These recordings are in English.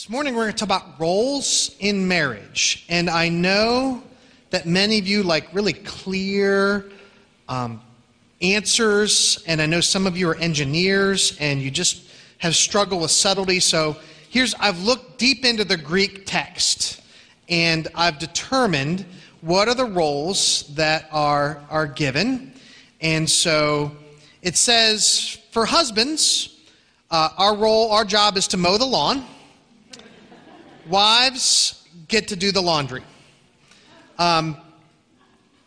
This morning we're going to talk about roles in marriage. And I know that many of you like really clear um, answers, and I know some of you are engineers and you just have struggled with subtlety. So here's I've looked deep into the Greek text and I've determined what are the roles that are, are given. And so it says for husbands, uh, our role, our job is to mow the lawn. Wives get to do the laundry. Um,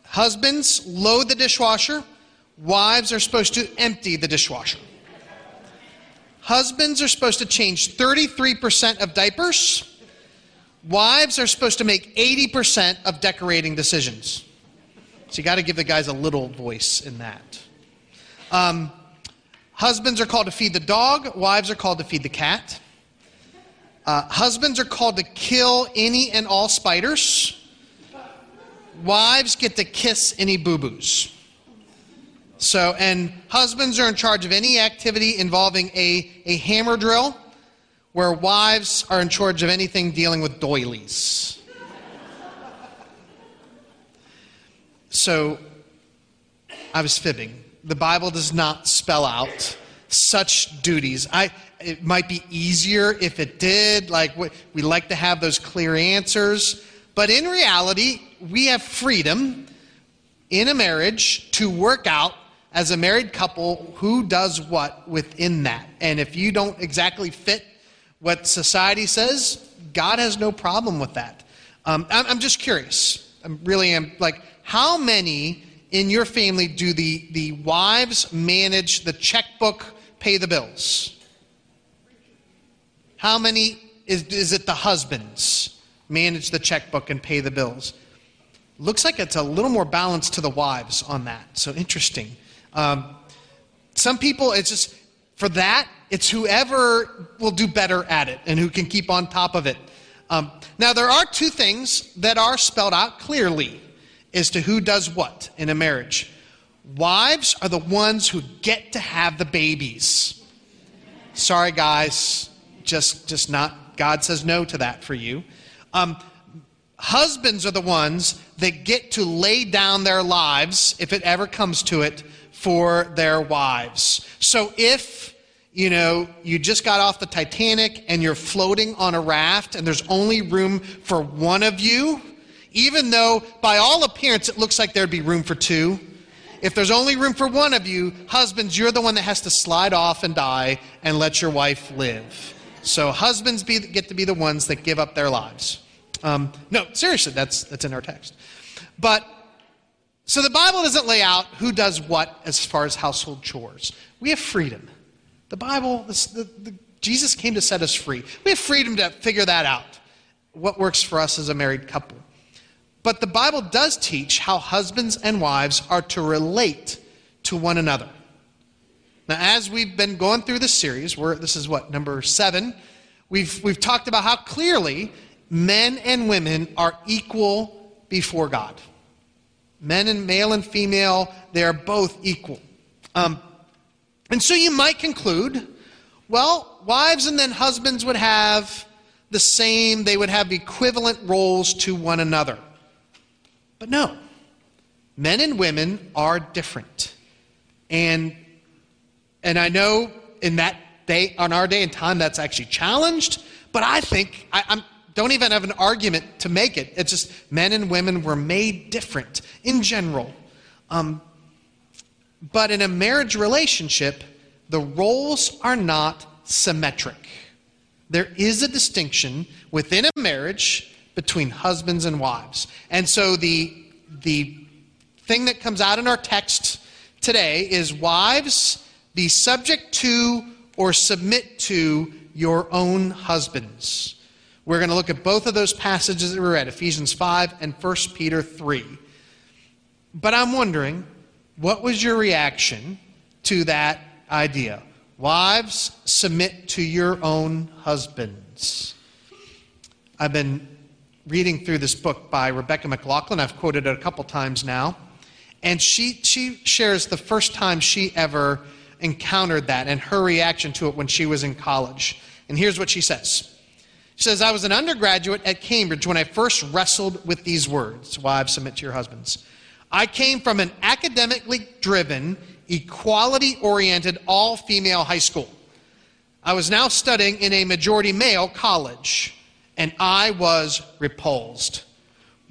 husbands load the dishwasher. Wives are supposed to empty the dishwasher. Husbands are supposed to change 33% of diapers. Wives are supposed to make 80% of decorating decisions. So you got to give the guys a little voice in that. Um, husbands are called to feed the dog, wives are called to feed the cat. Uh, husbands are called to kill any and all spiders. Wives get to kiss any boo boos. So, and husbands are in charge of any activity involving a, a hammer drill, where wives are in charge of anything dealing with doilies. So, I was fibbing. The Bible does not spell out such duties. I, it might be easier if it did. Like, we like to have those clear answers. But in reality, we have freedom in a marriage to work out as a married couple who does what within that. And if you don't exactly fit what society says, God has no problem with that. Um, I'm, I'm just curious. I'm really am. Like, how many in your family do the, the wives manage the checkbook, pay the bills? How many is, is it the husbands manage the checkbook and pay the bills? Looks like it's a little more balanced to the wives on that. So interesting. Um, some people, it's just for that, it's whoever will do better at it and who can keep on top of it. Um, now, there are two things that are spelled out clearly as to who does what in a marriage. Wives are the ones who get to have the babies. Sorry, guys. Just just not god says no to that for you. Um, husbands are the ones that get to lay down their lives if it ever comes to it for their wives. So if you know you just got off the titanic and you're floating on a raft and there's only room for one of you even though by all appearance it looks like there'd be room for two if there's only room for one of you, husbands, you're the one that has to slide off and die and let your wife live. So husbands be, get to be the ones that give up their lives. Um, no, seriously, that's, that's in our text. But, so the Bible doesn't lay out who does what as far as household chores. We have freedom. The Bible, the, the, Jesus came to set us free. We have freedom to figure that out, what works for us as a married couple. But the Bible does teach how husbands and wives are to relate to one another. Now, as we've been going through this series, this is what, number seven, we've, we've talked about how clearly men and women are equal before God. Men and male and female, they are both equal. Um, and so you might conclude, well, wives and then husbands would have the same, they would have equivalent roles to one another. But no, men and women are different. And and I know in that day, on our day and time, that's actually challenged. But I think, I I'm, don't even have an argument to make it. It's just men and women were made different in general. Um, but in a marriage relationship, the roles are not symmetric. There is a distinction within a marriage between husbands and wives. And so the, the thing that comes out in our text today is wives be subject to or submit to your own husbands. We're going to look at both of those passages that we read, Ephesians 5 and 1 Peter 3. But I'm wondering, what was your reaction to that idea? Wives, submit to your own husbands. I've been reading through this book by Rebecca McLaughlin. I've quoted it a couple times now. And she, she shares the first time she ever encountered that and her reaction to it when she was in college. And here's what she says She says, I was an undergraduate at Cambridge when I first wrestled with these words Wives, submit to your husbands. I came from an academically driven, equality oriented, all female high school. I was now studying in a majority male college, and I was repulsed.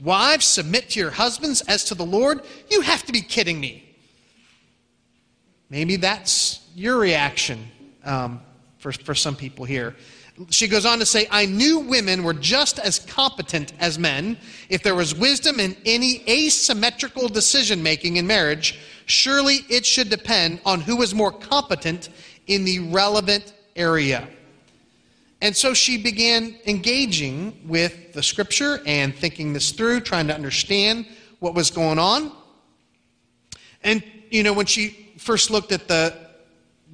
Wives, submit to your husbands as to the Lord? You have to be kidding me. Maybe that's your reaction um, for, for some people here. She goes on to say, I knew women were just as competent as men. If there was wisdom in any asymmetrical decision making in marriage, surely it should depend on who was more competent in the relevant area. And so she began engaging with the scripture and thinking this through, trying to understand what was going on. And, you know, when she first looked at the,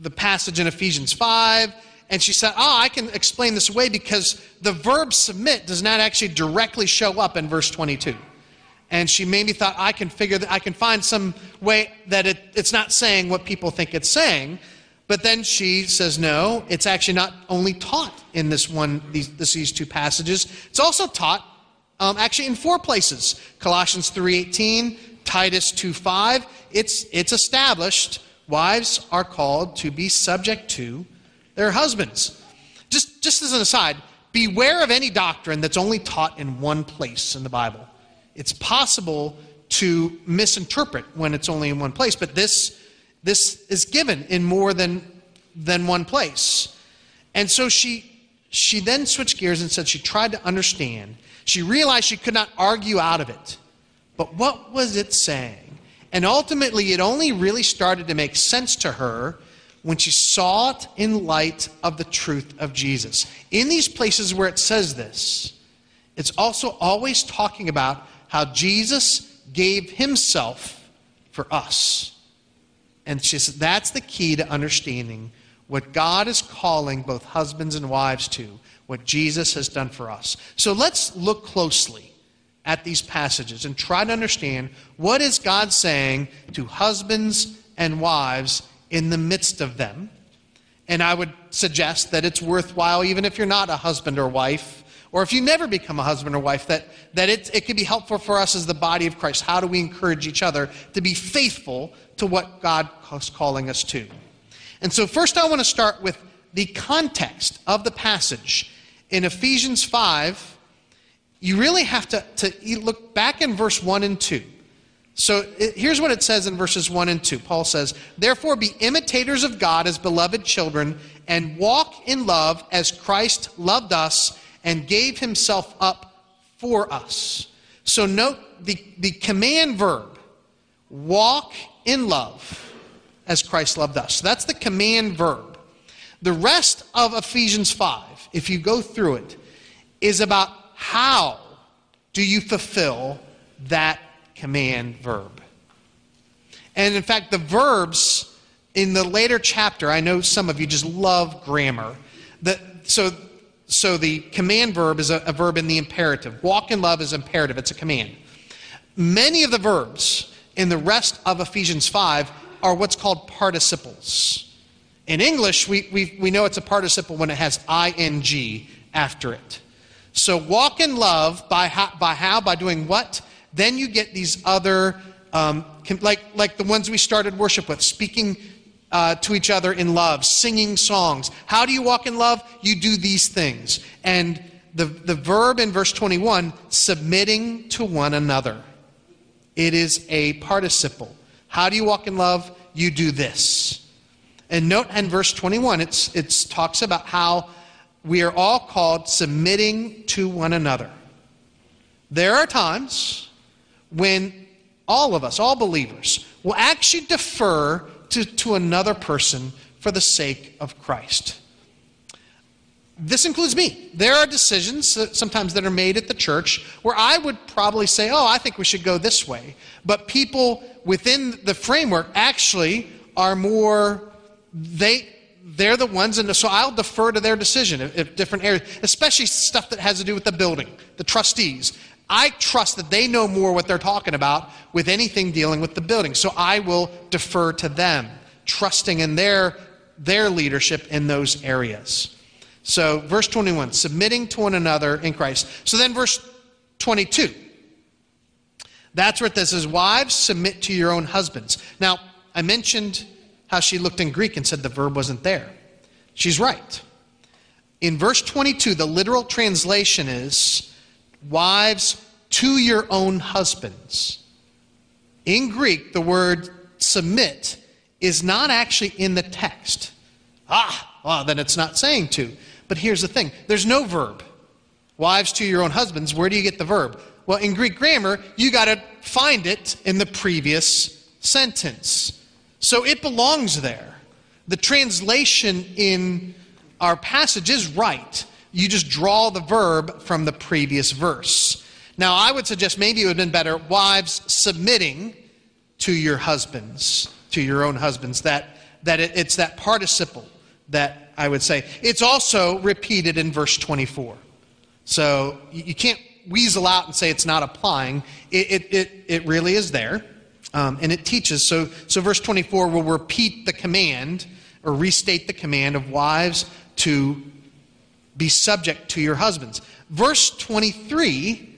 the passage in Ephesians 5, and she said, Oh, I can explain this away because the verb submit does not actually directly show up in verse 22. And she maybe thought, I can figure that I can find some way that it, it's not saying what people think it's saying. But then she says, no, it's actually not only taught in this one, these, these two passages. It's also taught um, actually in four places. Colossians 3.18, Titus 2.5. It's, it's established wives are called to be subject to their husbands. Just, just as an aside, beware of any doctrine that's only taught in one place in the Bible. It's possible to misinterpret when it's only in one place, but this this is given in more than, than one place. And so she, she then switched gears and said she tried to understand. She realized she could not argue out of it. But what was it saying? And ultimately, it only really started to make sense to her when she saw it in light of the truth of Jesus. In these places where it says this, it's also always talking about how Jesus gave himself for us. And she says that's the key to understanding what God is calling both husbands and wives to, what Jesus has done for us. So let's look closely at these passages and try to understand what is God saying to husbands and wives in the midst of them. And I would suggest that it's worthwhile, even if you're not a husband or wife, or if you never become a husband or wife, that, that it, it can be helpful for us as the body of Christ. How do we encourage each other to be faithful to what God is calling us to? And so, first, I want to start with the context of the passage. In Ephesians 5, you really have to, to look back in verse 1 and 2. So it, here's what it says in verses 1 and 2. Paul says, Therefore be imitators of God as beloved children, and walk in love as Christ loved us and gave himself up for us. So note the, the command verb walk in love as Christ loved us. So that's the command verb. The rest of Ephesians 5, if you go through it, is about how do you fulfill that command verb. And in fact, the verbs in the later chapter, I know some of you just love grammar. The, so so the command verb is a, a verb in the imperative. Walk in love is imperative, it's a command. Many of the verbs in the rest of Ephesians 5 are what's called participles. In English, we, we, we know it's a participle when it has ing after it. So walk in love by how, by how? By doing what? Then you get these other, um, like, like the ones we started worship with, speaking uh, to each other in love, singing songs. How do you walk in love? You do these things. And the, the verb in verse 21, submitting to one another. It is a participle. How do you walk in love? You do this. And note in verse 21, it's, it talks about how we are all called submitting to one another. There are times when all of us, all believers, will actually defer to, to another person for the sake of Christ. This includes me. There are decisions sometimes that are made at the church where I would probably say, oh, I think we should go this way. But people within the framework actually are more, they, they're the ones, and so I'll defer to their decision if, if different areas, especially stuff that has to do with the building, the trustees. I trust that they know more what they're talking about with anything dealing with the building. So I will defer to them, trusting in their, their leadership in those areas. So, verse 21, submitting to one another in Christ. So then, verse 22. That's where it says, Wives, submit to your own husbands. Now, I mentioned how she looked in Greek and said the verb wasn't there. She's right. In verse 22, the literal translation is, Wives, to your own husbands. In Greek, the word submit is not actually in the text. Ah, well, then it's not saying to. But here's the thing there's no verb. Wives to your own husbands, where do you get the verb? Well, in Greek grammar, you got to find it in the previous sentence. So it belongs there. The translation in our passage is right. You just draw the verb from the previous verse. Now, I would suggest maybe it would have been better wives submitting to your husbands, to your own husbands, that, that it, it's that participle that I would say. It's also repeated in verse 24. So you can't weasel out and say it's not applying. It, it, it, it really is there, um, and it teaches. So, so verse 24 will repeat the command or restate the command of wives to be subject to your husbands. Verse 23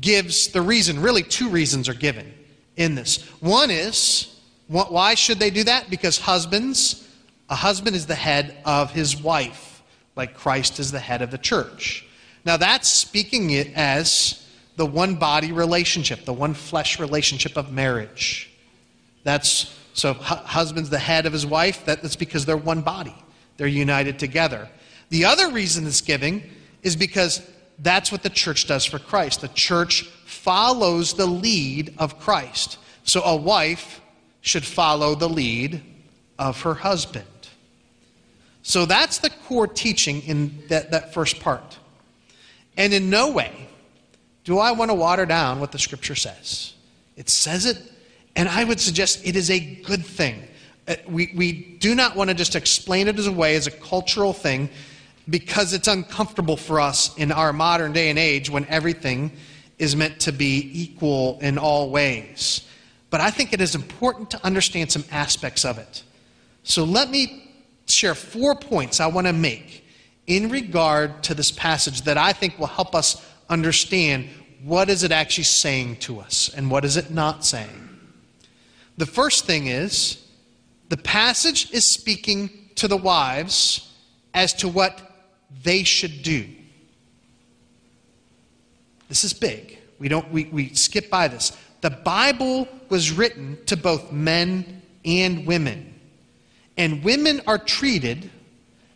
gives the reason, really, two reasons are given in this. One is, why should they do that? Because husbands, a husband is the head of his wife, like Christ is the head of the church. Now, that's speaking it as the one body relationship, the one flesh relationship of marriage. That's so, husband's the head of his wife, that's because they're one body, they're united together. The other reason it's giving is because that's what the church does for Christ. The church follows the lead of Christ. So a wife should follow the lead of her husband. So that's the core teaching in that, that first part. And in no way do I want to water down what the scripture says. It says it, and I would suggest it is a good thing. Uh, we, we do not want to just explain it as a way, as a cultural thing because it's uncomfortable for us in our modern day and age when everything is meant to be equal in all ways. But I think it is important to understand some aspects of it. So let me share four points I want to make in regard to this passage that I think will help us understand what is it actually saying to us and what is it not saying. The first thing is the passage is speaking to the wives as to what they should do. This is big. We, don't, we, we skip by this. The Bible was written to both men and women. And women are treated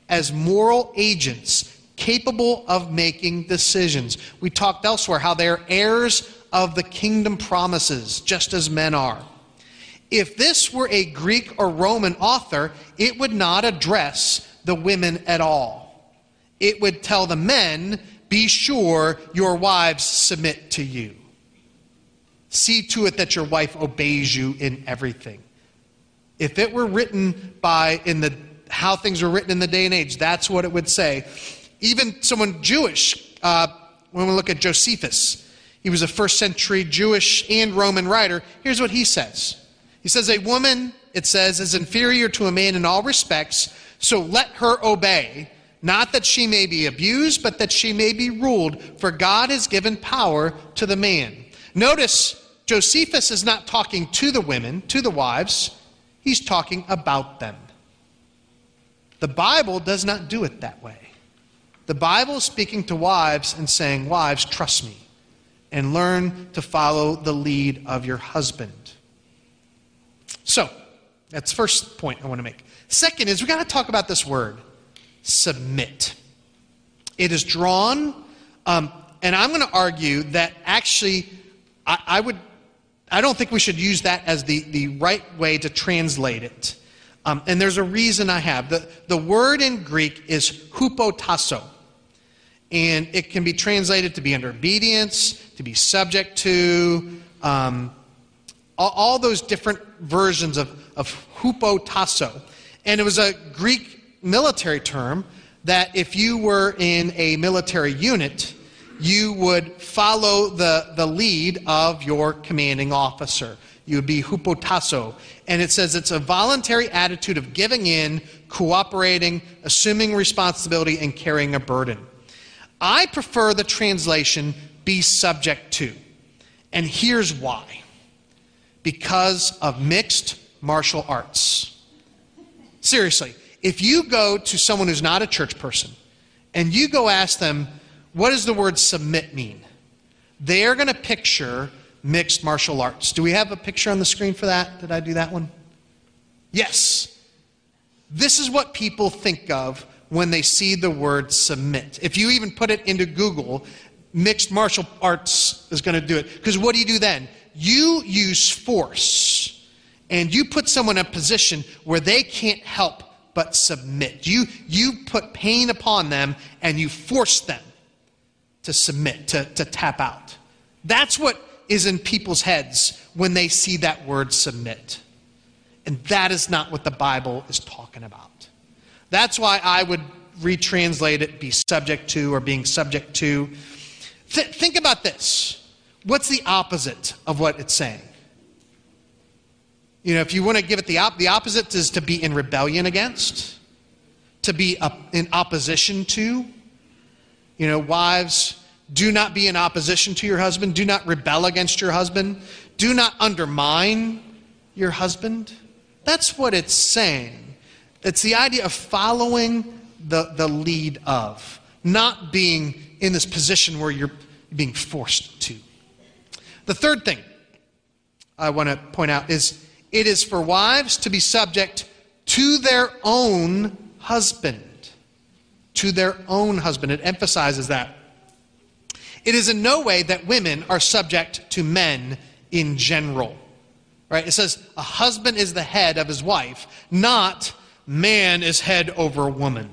as moral agents capable of making decisions. We talked elsewhere how they are heirs of the kingdom promises, just as men are. If this were a Greek or Roman author, it would not address the women at all it would tell the men, be sure your wives submit to you. See to it that your wife obeys you in everything. If it were written by in the how things were written in the day and age, that's what it would say. Even someone Jewish, uh, when we look at Josephus, he was a first century Jewish and Roman writer. Here's what he says He says, A woman, it says, is inferior to a man in all respects, so let her obey not that she may be abused, but that she may be ruled, for God has given power to the man. Notice, Josephus is not talking to the women, to the wives, he's talking about them. The Bible does not do it that way. The Bible is speaking to wives and saying, Wives, trust me, and learn to follow the lead of your husband. So, that's the first point I want to make. Second is we got to talk about this word submit. It is drawn, um, and I'm going to argue that actually, I, I, would, I don't think we should use that as the, the right way to translate it. Um, and there's a reason I have. The, the word in Greek is hupotasso. And it can be translated to be under obedience, to be subject to, um, all, all, those different versions of, of hupotasso. And it was a Greek military term that if you were in a military unit, you would follow the, the lead of your commanding officer. You would be hupotasso. And it says it's a voluntary attitude of giving in cooperating, assuming responsibility, and carrying a burden. I prefer the translation be subject to. And here's why because of mixed martial arts. Seriously, if you go to someone who's not a church person and you go ask them, what does the word submit mean? They're going to picture mixed martial arts. Do we have a picture on the screen for that? Did I do that one? Yes. This is what people think of when they see the word submit. If you even put it into Google, mixed martial arts is going to do it. Because what do you do then? You use force and you put someone in a position where they can't help but submit. You, you put pain upon them and you force them to submit, to, to tap out. That's what is in people's heads when they see that word submit. And that is not what the Bible is talking about. That's why I would retranslate it be subject to or being subject to. Th- think about this. What's the opposite of what it's saying? You know, if you want to give it the, op- the opposite is to be in rebellion against, to be in opposition to. You know, wives, do not be in opposition to your husband. Do not rebel against your husband. Do not undermine your husband. That's what it's saying. It's the idea of following the, the lead of, not being in this position where you're being forced to. The third thing I want to point out is it is for wives to be subject to their own husband. To their own husband. It emphasizes that. It is in no way that women are subject to men in general. Right? It says a husband is the head of his wife, not man is head over woman.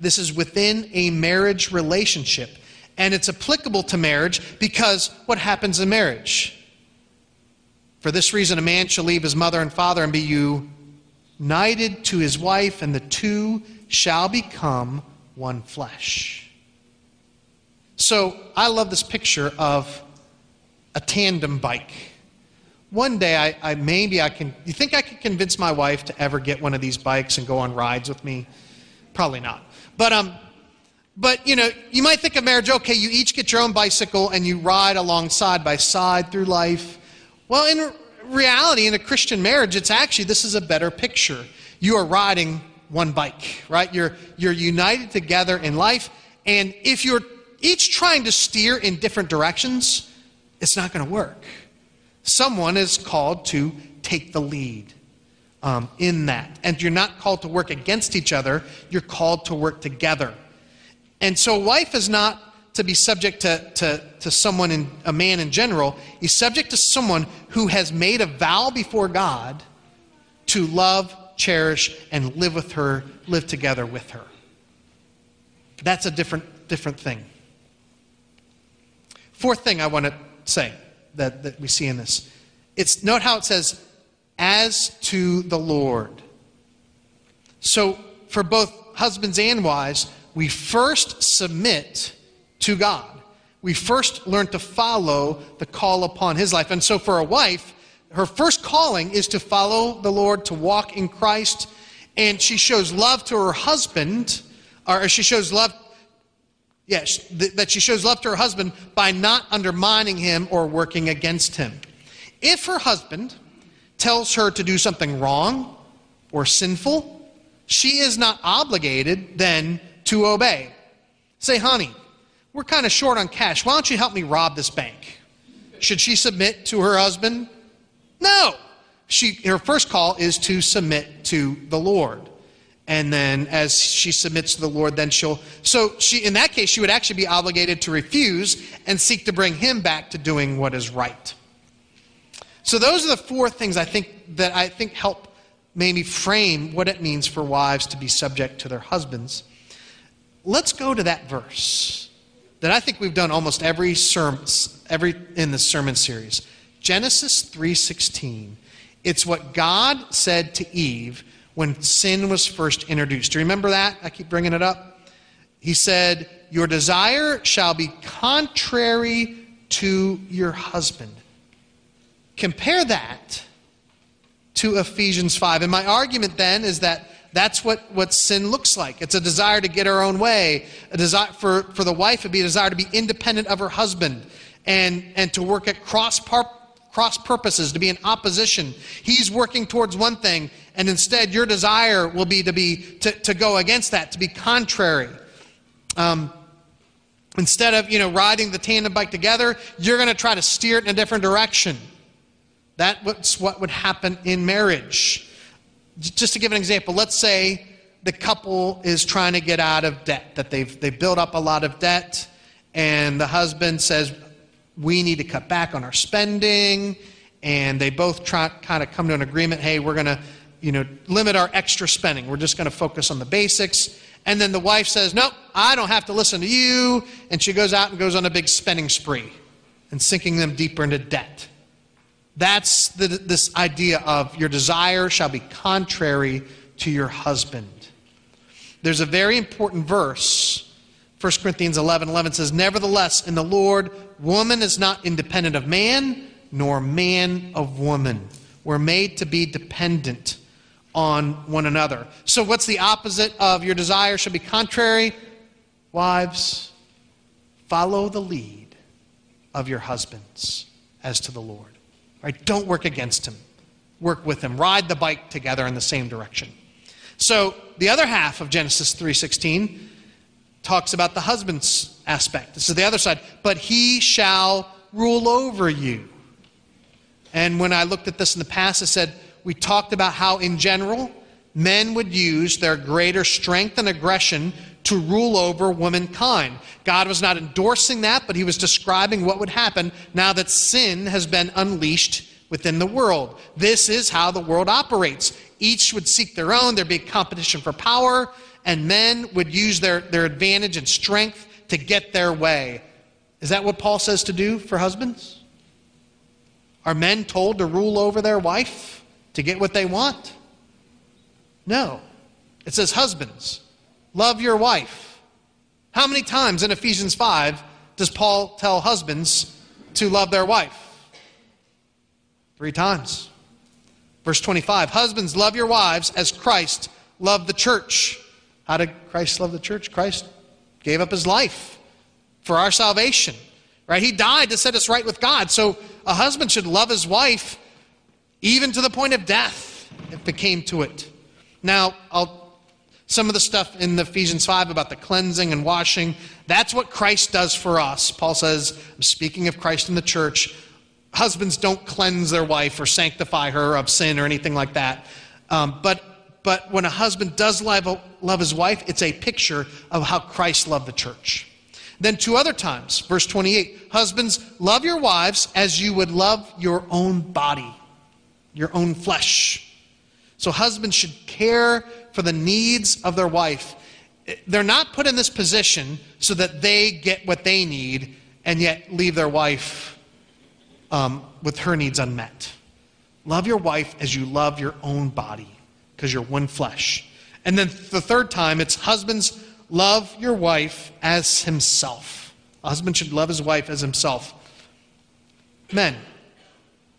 This is within a marriage relationship. And it's applicable to marriage because what happens in marriage? For this reason, a man shall leave his mother and father and be united to his wife, and the two shall become one flesh. So I love this picture of a tandem bike one day I, I, maybe I can. You think I could convince my wife to ever get one of these bikes and go on rides with me? Probably not. But um, but you know, you might think of marriage. Okay, you each get your own bicycle and you ride along side by side through life. Well, in reality, in a Christian marriage, it's actually this is a better picture. You are riding one bike, right? You're you're united together in life, and if you're each trying to steer in different directions, it's not going to work someone is called to take the lead um, in that. And you're not called to work against each other, you're called to work together. And so, wife is not to be subject to, to, to someone, in, a man in general. He's subject to someone who has made a vow before God to love, cherish, and live with her, live together with her. That's a different, different thing. Fourth thing I want to say that, that we see in this. It's note how it says, as to the Lord. So for both husbands and wives, we first submit to God. We first learn to follow the call upon his life. And so for a wife, her first calling is to follow the Lord, to walk in Christ, and she shows love to her husband, or she shows love Yes, th- that she shows love to her husband by not undermining him or working against him. If her husband tells her to do something wrong or sinful, she is not obligated then to obey. Say, honey, we're kind of short on cash. Why don't you help me rob this bank? Should she submit to her husband? No. She, her first call is to submit to the Lord and then as she submits to the Lord, then she'll. So she, in that case, she would actually be obligated to refuse and seek to bring him back to doing what is right. So those are the four things I think that I think help maybe frame what it means for wives to be subject to their husbands. Let's go to that verse that I think we've done almost every sermon, every in the sermon series. Genesis 3:16. It's what God said to Eve when sin was first introduced. Do you remember that? I keep bringing it up. He said, Your desire shall be contrary to your husband. Compare that to Ephesians 5. And my argument then is that that's what, what sin looks like. It's a desire to get her own way. A desire for, for the wife would be a desire to be independent of her husband and, and to work at cross, par, cross purposes, to be in opposition. He's working towards one thing, and instead your desire will be to be to, to go against that, to be contrary. Um, instead of you know riding the tandem bike together, you're going to try to steer it in a different direction. That's what would happen in marriage. Just to give an example, let's say the couple is trying to get out of debt, that they've, they've built up a lot of debt, and the husband says, We need to cut back on our spending. And they both try, kind of come to an agreement hey, we're going to you know, limit our extra spending. We're just going to focus on the basics. And then the wife says, Nope, I don't have to listen to you. And she goes out and goes on a big spending spree and sinking them deeper into debt. That's the, this idea of your desire shall be contrary to your husband. There's a very important verse. 1 Corinthians 11 11 says, Nevertheless, in the Lord, woman is not independent of man, nor man of woman. We're made to be dependent on one another. So, what's the opposite of your desire should be contrary? Wives, follow the lead of your husbands as to the Lord. Right? Don't work against him. Work with him. Ride the bike together in the same direction. So the other half of Genesis 3:16 talks about the husband's aspect. This is the other side. But he shall rule over you. And when I looked at this in the past, I said we talked about how in general men would use their greater strength and aggression to rule over womankind. God was not endorsing that, but he was describing what would happen now that sin has been unleashed within the world. This is how the world operates. Each would seek their own, there'd be competition for power, and men would use their, their advantage and strength to get their way. Is that what Paul says to do for husbands? Are men told to rule over their wife to get what they want? No. It says, Husbands, Love your wife. How many times in Ephesians 5 does Paul tell husbands to love their wife? Three times. Verse 25 Husbands, love your wives as Christ loved the church. How did Christ love the church? Christ gave up his life for our salvation. Right? He died to set us right with God. So a husband should love his wife even to the point of death if it came to it. Now, I'll some of the stuff in Ephesians 5 about the cleansing and washing, that's what Christ does for us. Paul says, I'm speaking of Christ in the church, husbands don't cleanse their wife or sanctify her of sin or anything like that. Um, but, but when a husband does love, love his wife, it's a picture of how Christ loved the church. Then, two other times, verse 28 Husbands, love your wives as you would love your own body, your own flesh. So, husbands should care for the needs of their wife. They're not put in this position so that they get what they need and yet leave their wife um, with her needs unmet. Love your wife as you love your own body because you're one flesh. And then the third time, it's husbands, love your wife as himself. A husband should love his wife as himself. Men,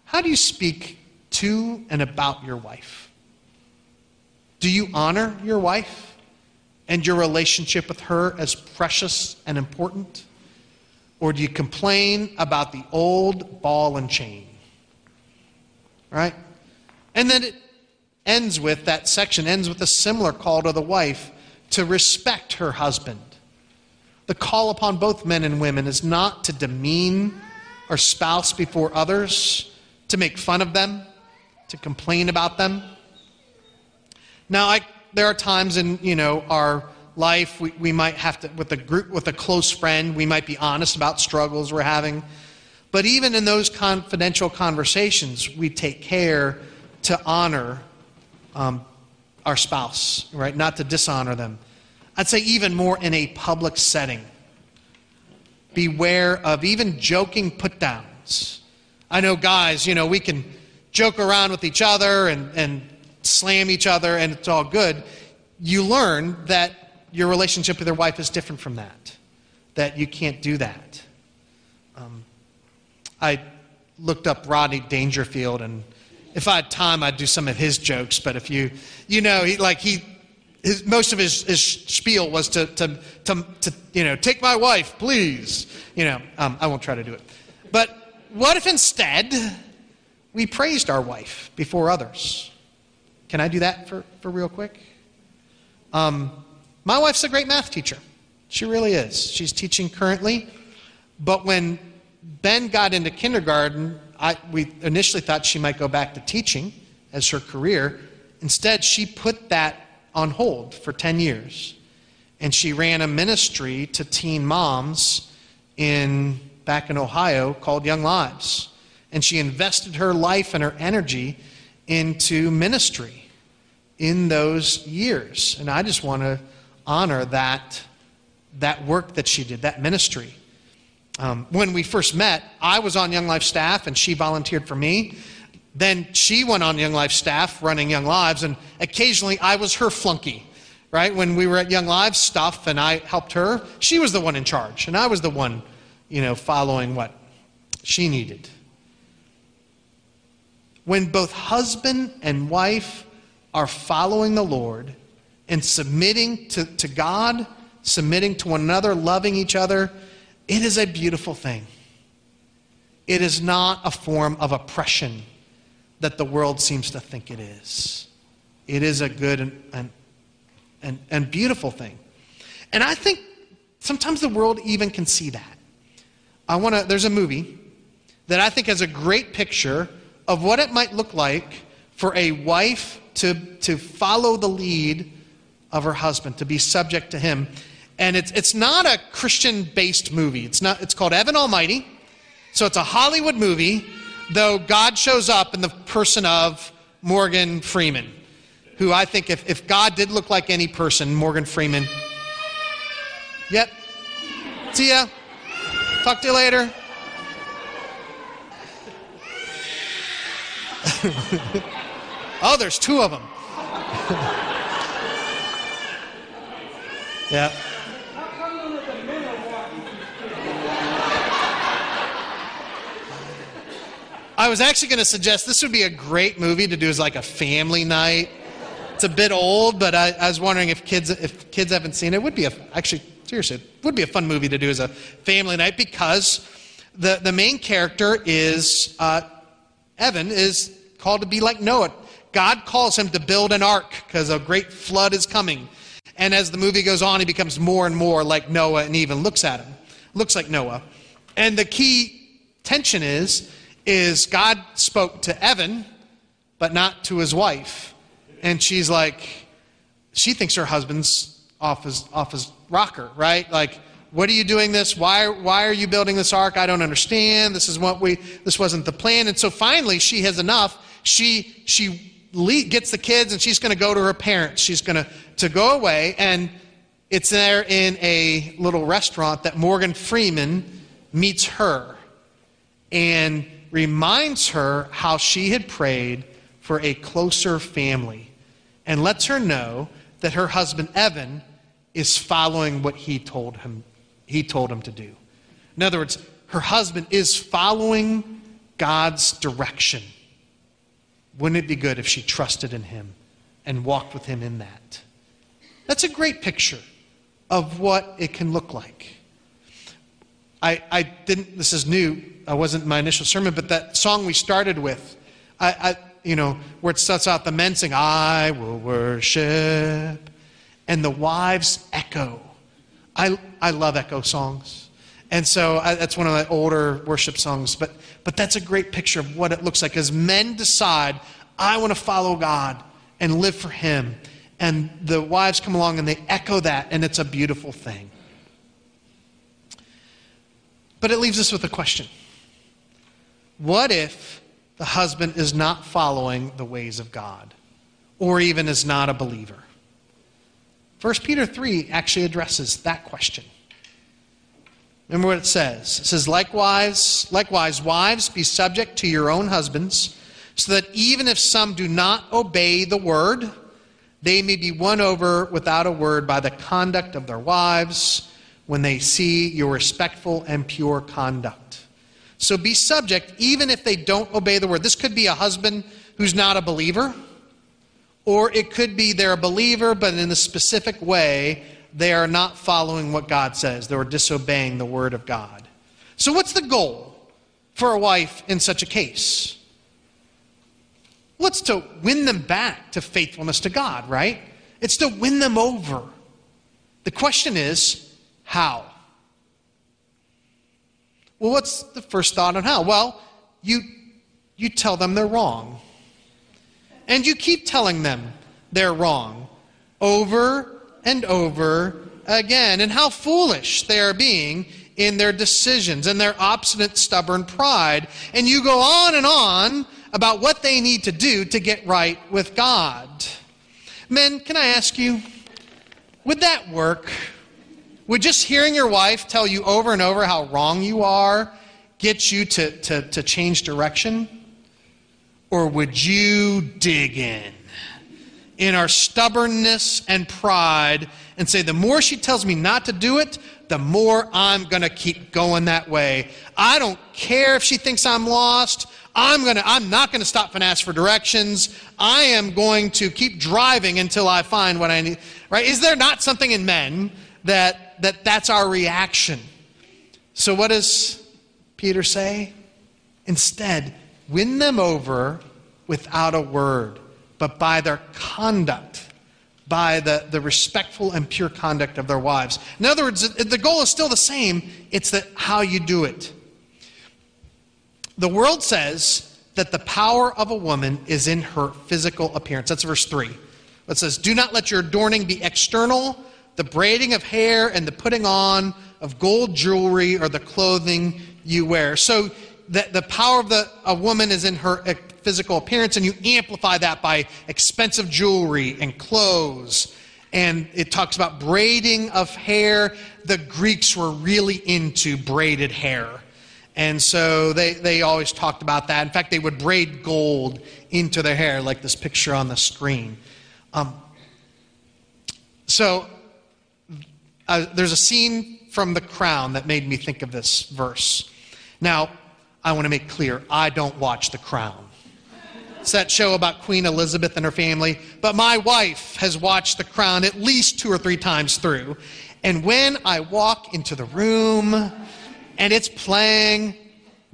how do you speak to and about your wife? Do you honor your wife and your relationship with her as precious and important? Or do you complain about the old ball and chain? Right? And then it ends with that section ends with a similar call to the wife to respect her husband. The call upon both men and women is not to demean our spouse before others, to make fun of them, to complain about them. Now, I, there are times in you know our life we, we might have to with a group with a close friend we might be honest about struggles we're having. But even in those confidential conversations we take care to honor um, our spouse right? Not to dishonor them. I'd say even more in a public setting. Beware of even joking put downs i know guys you know we can joke around with each other and, and slam each other and it's all good, you learn that your relationship with your wife is different from that, that you can't do that. Um, I looked up Rodney Dangerfield, and if I had time, I'd do some of his jokes. But if you, you know, he, like he his, most of his, his spiel was to, to, to, to, you know, take my wife, please. You know, um, I won't try to do it. But what if instead we praised our wife before others? Can I do that for, for real quick? Um, my wife's a great math teacher. She really is. She's teaching currently. But when Ben got into kindergarten, I, we initially thought she might go back to teaching as her career. Instead, she put that on hold for 10 years. And she ran a ministry to teen moms in back in Ohio called Young Lives. And she invested her life and her energy into ministry in those years. And I just want to honor that, that work that she did, that ministry. Um, when we first met, I was on Young Life staff and she volunteered for me. Then she went on Young Life staff running Young Lives, and occasionally I was her flunky, right? When we were at Young Lives stuff and I helped her, she was the one in charge, and I was the one, you know, following what she needed. When both husband and wife are following the Lord and submitting to, to God, submitting to one another, loving each other, it is a beautiful thing. It is not a form of oppression that the world seems to think it is. It is a good and, and, and, and beautiful thing. And I think sometimes the world even can see that. I want to, there's a movie that I think has a great picture of what it might look like for a wife to, to follow the lead of her husband, to be subject to him. And it's, it's not a Christian based movie. It's, not, it's called Evan Almighty. So it's a Hollywood movie though God shows up in the person of Morgan Freeman, who I think if, if God did look like any person, Morgan Freeman. Yep. See ya. Talk to you later. oh, there's two of them. yeah. I was actually going to suggest this would be a great movie to do as like a family night. It's a bit old, but I, I was wondering if kids if kids haven't seen it, it would be a actually seriously it would be a fun movie to do as a family night because the the main character is uh, Evan is called to be like Noah. God calls him to build an ark because a great flood is coming. And as the movie goes on, he becomes more and more like Noah and even looks at him. Looks like Noah. And the key tension is is God spoke to Evan, but not to his wife. And she's like, she thinks her husband's off his, off his rocker, right? Like, what are you doing this? Why, why are you building this ark? I don't understand. This is what we, this wasn't the plan. And so finally she has enough. She, she gets the kids and she's going to go to her parents. She's going to, to go away. And it's there in a little restaurant that Morgan Freeman meets her. And reminds her how she had prayed for a closer family and lets her know that her husband Evan is following what he told him he told him to do. In other words, her husband is following God's direction. Wouldn't it be good if she trusted in him and walked with him in that? That's a great picture of what it can look like. I, I didn't, this is new, I wasn't my initial sermon, but that song we started with, I, I, you know, where it starts out the men sing, I will worship, and the wives echo. I, I love echo songs. And so I, that's one of my older worship songs, but, but that's a great picture of what it looks like as men decide, I want to follow God and live for Him. And the wives come along and they echo that, and it's a beautiful thing. But it leaves us with a question What if the husband is not following the ways of God, or even is not a believer? 1 Peter 3 actually addresses that question. Remember what it says. It says, likewise, likewise, wives, be subject to your own husbands, so that even if some do not obey the word, they may be won over without a word by the conduct of their wives when they see your respectful and pure conduct. So be subject, even if they don't obey the word. This could be a husband who's not a believer, Or it could be they're a believer, but in a specific way, they are not following what God says. They're disobeying the word of God. So, what's the goal for a wife in such a case? Well, it's to win them back to faithfulness to God, right? It's to win them over. The question is, how? Well, what's the first thought on how? Well, you, you tell them they're wrong. And you keep telling them they're wrong over and over again. And how foolish they are being in their decisions and their obstinate, stubborn pride. And you go on and on about what they need to do to get right with God. Men, can I ask you, would that work? Would just hearing your wife tell you over and over how wrong you are get you to, to, to change direction? Or would you dig in? In our stubbornness and pride, and say, the more she tells me not to do it, the more I'm going to keep going that way. I don't care if she thinks I'm lost. I'm going to I'm not going to stop and ask for directions. I am going to keep driving until I find what I need. Right? Is there not something in men that that that's our reaction? So what does Peter say? Instead, win them over without a word, but by their conduct, by the, the respectful and pure conduct of their wives. In other words, the goal is still the same, it's that how you do it. The world says that the power of a woman is in her physical appearance. That's verse 3. It says, Do not let your adorning be external, the braiding of hair and the putting on of gold jewelry or the clothing you wear. So the, the power of the, a woman is in her physical appearance, and you amplify that by expensive jewelry and clothes. And it talks about braiding of hair. The Greeks were really into braided hair. And so they, they always talked about that. In fact, they would braid gold into their hair, like this picture on the screen. Um, so uh, there's a scene from The Crown that made me think of this verse. Now, I want to make clear I don't watch The Crown. It's that show about Queen Elizabeth and her family. But my wife has watched The Crown at least two or three times through. And when I walk into the room, and it's playing.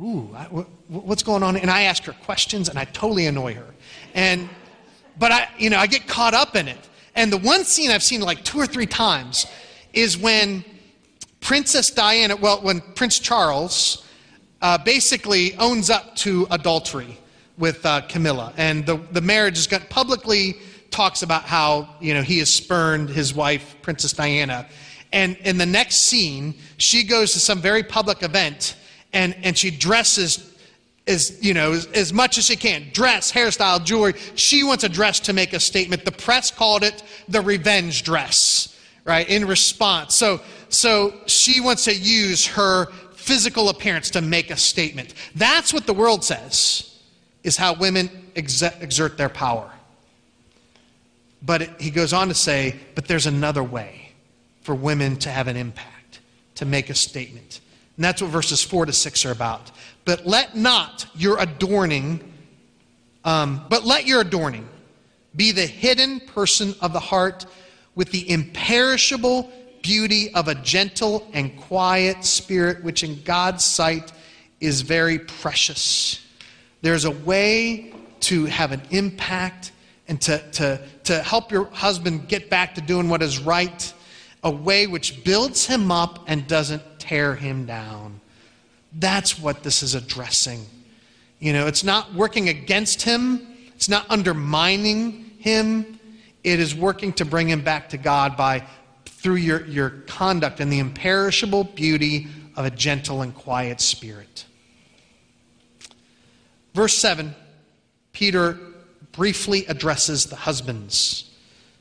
Ooh, I, what's going on? And I ask her questions, and I totally annoy her. And, but I, you know, I get caught up in it. And the one scene I've seen like two or three times is when Princess Diana, well, when Prince Charles uh, basically owns up to adultery with uh, Camilla, and the the marriage is got publicly talks about how you know he has spurned his wife, Princess Diana. And in the next scene, she goes to some very public event and, and she dresses as, you know, as, as much as she can. Dress, hairstyle, jewelry. She wants a dress to make a statement. The press called it the revenge dress, right, in response. So, so she wants to use her physical appearance to make a statement. That's what the world says is how women exert their power. But it, he goes on to say, but there's another way for women to have an impact, to make a statement. And that's what verses 4 to 6 are about. But let not your adorning, um, but let your adorning be the hidden person of the heart with the imperishable beauty of a gentle and quiet spirit, which in God's sight is very precious. There's a way to have an impact and to, to, to help your husband get back to doing what is right a way which builds him up and doesn't tear him down. That's what this is addressing. You know, it's not working against him, it's not undermining him. It is working to bring him back to God by through your, your conduct and the imperishable beauty of a gentle and quiet spirit. Verse 7, Peter briefly addresses the husbands.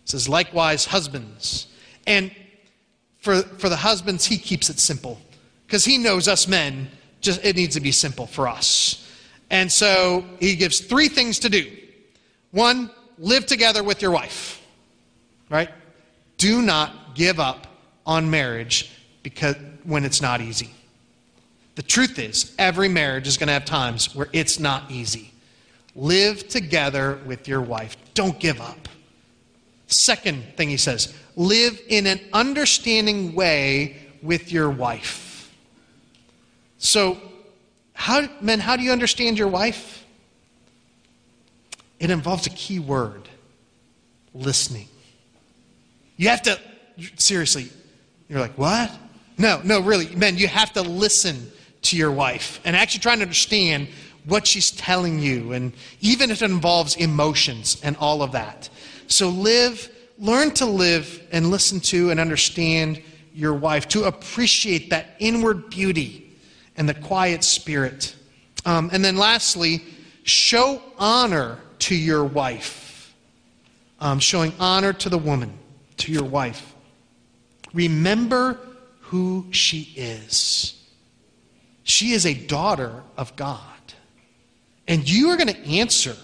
Says, likewise, husbands. And for, for the husbands, he keeps it simple because he knows us men, just it needs to be simple for us. And so he gives three things to do. One, live together with your wife. Right? Do not give up on marriage because when it's not easy. The truth is, every marriage is going to have times where it's not easy. Live together with your wife. Don't give up. Second thing he says live in an understanding way with your wife. So, how, men, how do you understand your wife? It involves a key word listening. You have to, seriously, you're like, what? No, no, really, men, you have to listen to your wife and actually try to understand what she's telling you, and even if it involves emotions and all of that. So live, learn to live and listen to and understand your wife, to appreciate that inward beauty and the quiet spirit. Um, and then lastly, show honor to your wife. Um, showing honor to the woman, to your wife. Remember who she is. She is a daughter of God. And you are going to answer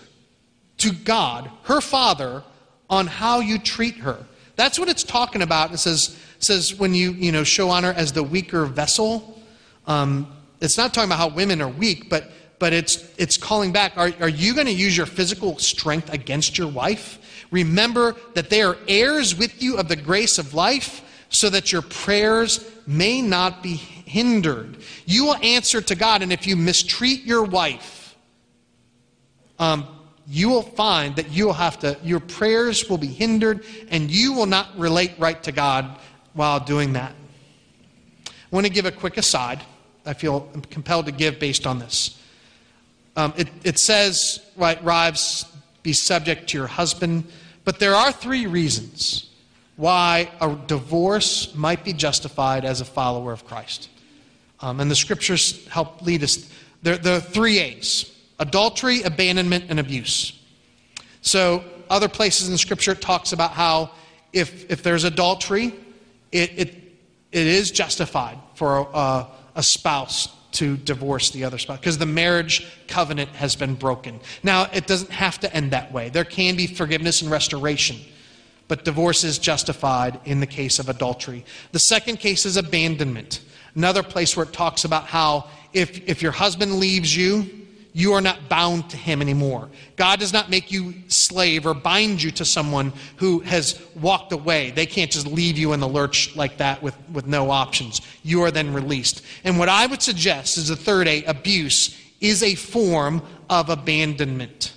to God, her father, on how you treat her. That's what it's talking about. It says, says when you, you know, show honor as the weaker vessel. Um, it's not talking about how women are weak, but, but it's, it's calling back. Are, are you going to use your physical strength against your wife? Remember that they are heirs with you of the grace of life, so that your prayers may not be hindered. You will answer to God, and if you mistreat your wife, um, you will find that you will have to, your prayers will be hindered and you will not relate right to God while doing that. I want to give a quick aside. I feel compelled to give based on this. Um, it, it says, right, wives, be subject to your husband, but there are three reasons why a divorce might be justified as a follower of Christ. Um, and the scriptures help lead us. There, there are three A's adultery, abandonment, and abuse. So, other places in Scripture talks about how if, if there's adultery, it, it, it is justified for a, a spouse to divorce the other spouse because the marriage covenant has been broken. Now, it doesn't have to end that way. There can be forgiveness and restoration, but divorce is justified in the case of adultery. The second case is abandonment. Another place where it talks about how if, if your husband leaves you, you are not bound to him anymore. God does not make you slave or bind you to someone who has walked away. They can't just leave you in the lurch like that with, with no options. You are then released. And what I would suggest is the third A abuse is a form of abandonment.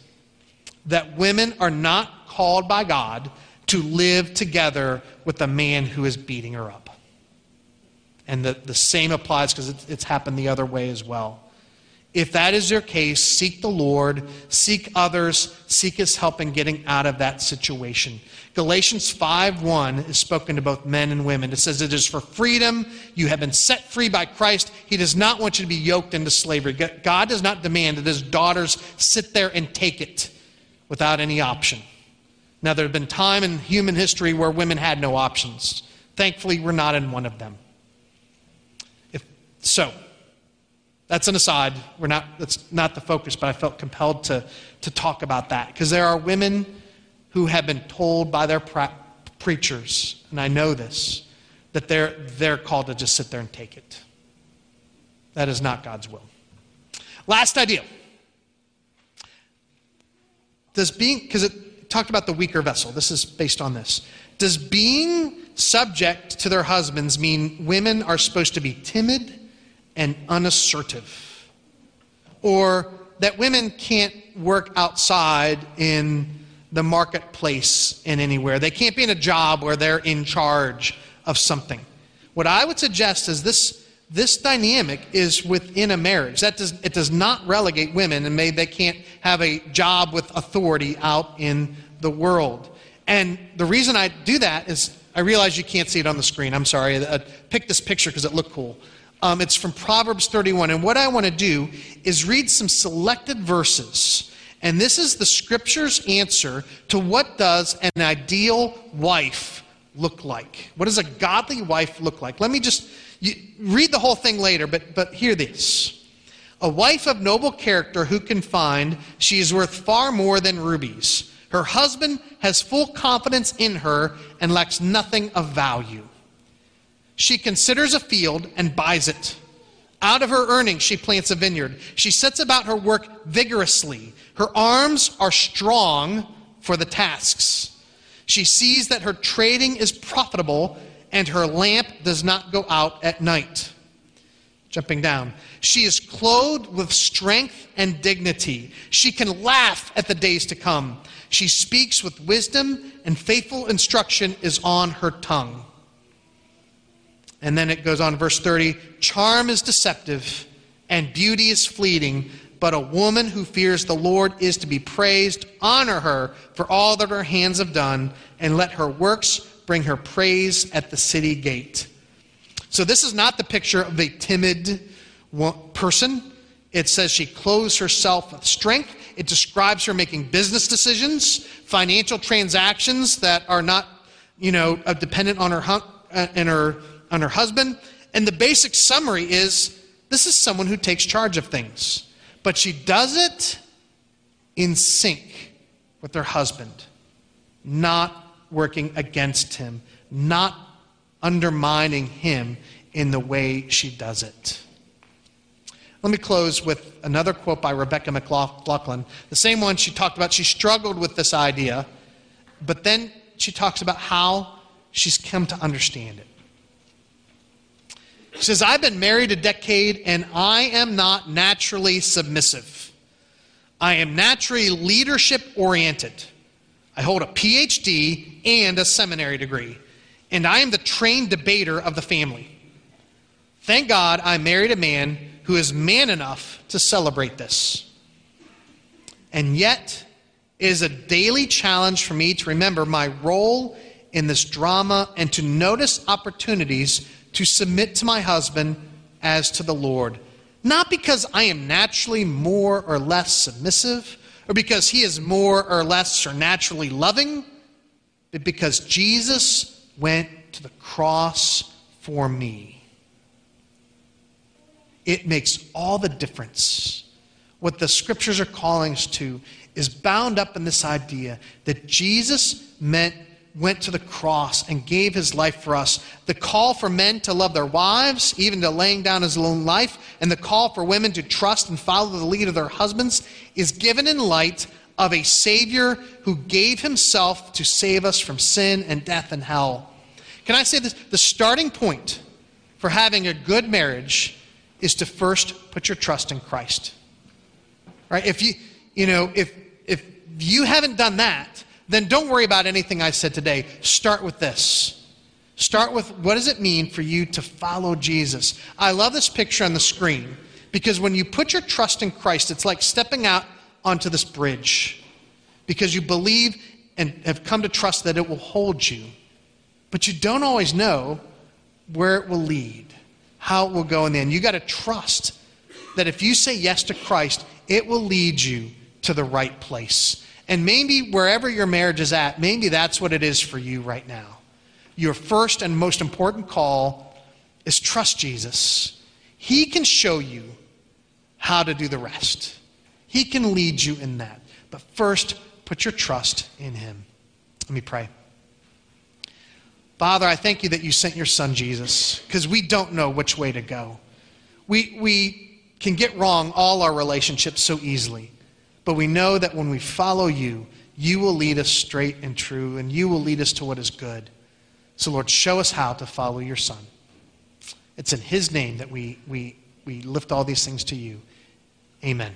That women are not called by God to live together with a man who is beating her up. And the, the same applies because it's, it's happened the other way as well. If that is your case, seek the Lord, seek others, seek his help in getting out of that situation. Galatians 5:1 is spoken to both men and women. It says it is for freedom you have been set free by Christ. He does not want you to be yoked into slavery. God does not demand that his daughters sit there and take it without any option. Now there have been time in human history where women had no options. Thankfully, we're not in one of them. If so, that's an aside. We're not, that's not the focus, but I felt compelled to, to talk about that. Because there are women who have been told by their pra- preachers, and I know this, that they're, they're called to just sit there and take it. That is not God's will. Last idea. Does being, because it talked about the weaker vessel, this is based on this. Does being subject to their husbands mean women are supposed to be timid? And unassertive. Or that women can't work outside in the marketplace in anywhere. They can't be in a job where they're in charge of something. What I would suggest is this, this dynamic is within a marriage. That does, it does not relegate women and maybe they can't have a job with authority out in the world. And the reason I do that is I realize you can't see it on the screen. I'm sorry. I picked this picture because it looked cool. Um, it's from Proverbs 31. And what I want to do is read some selected verses. And this is the scripture's answer to what does an ideal wife look like? What does a godly wife look like? Let me just you, read the whole thing later, but, but hear this. A wife of noble character who can find she is worth far more than rubies. Her husband has full confidence in her and lacks nothing of value. She considers a field and buys it. Out of her earnings, she plants a vineyard. She sets about her work vigorously. Her arms are strong for the tasks. She sees that her trading is profitable and her lamp does not go out at night. Jumping down. She is clothed with strength and dignity. She can laugh at the days to come. She speaks with wisdom, and faithful instruction is on her tongue. And then it goes on, verse 30 Charm is deceptive, and beauty is fleeting, but a woman who fears the Lord is to be praised. Honor her for all that her hands have done, and let her works bring her praise at the city gate. So, this is not the picture of a timid person. It says she clothes herself with strength. It describes her making business decisions, financial transactions that are not, you know, uh, dependent on her, uh, and her, on her husband. And the basic summary is this is someone who takes charge of things, but she does it in sync with her husband, not working against him, not undermining him in the way she does it. Let me close with another quote by Rebecca McLaughlin, the same one she talked about. She struggled with this idea, but then she talks about how she's come to understand it. She says, I've been married a decade and I am not naturally submissive. I am naturally leadership oriented. I hold a PhD and a seminary degree, and I am the trained debater of the family. Thank God I married a man who is man enough to celebrate this. And yet, it is a daily challenge for me to remember my role in this drama and to notice opportunities to submit to my husband as to the Lord. Not because I am naturally more or less submissive or because he is more or less or naturally loving, but because Jesus went to the cross for me. It makes all the difference. What the scriptures are calling us to is bound up in this idea that Jesus meant went to the cross and gave his life for us. The call for men to love their wives, even to laying down his own life, and the call for women to trust and follow the lead of their husbands is given in light of a Savior who gave himself to save us from sin and death and hell. Can I say this? The starting point for having a good marriage is to first put your trust in Christ. Right? If you, you know, if if you haven't done that, then don't worry about anything I said today. Start with this. Start with what does it mean for you to follow Jesus? I love this picture on the screen because when you put your trust in Christ, it's like stepping out onto this bridge because you believe and have come to trust that it will hold you. But you don't always know where it will lead, how it will go in the end. You got to trust that if you say yes to Christ, it will lead you to the right place. And maybe wherever your marriage is at, maybe that's what it is for you right now. Your first and most important call is trust Jesus. He can show you how to do the rest, He can lead you in that. But first, put your trust in Him. Let me pray. Father, I thank you that you sent your son Jesus because we don't know which way to go. We, we can get wrong all our relationships so easily. But we know that when we follow you, you will lead us straight and true, and you will lead us to what is good. So, Lord, show us how to follow your Son. It's in His name that we, we, we lift all these things to you. Amen.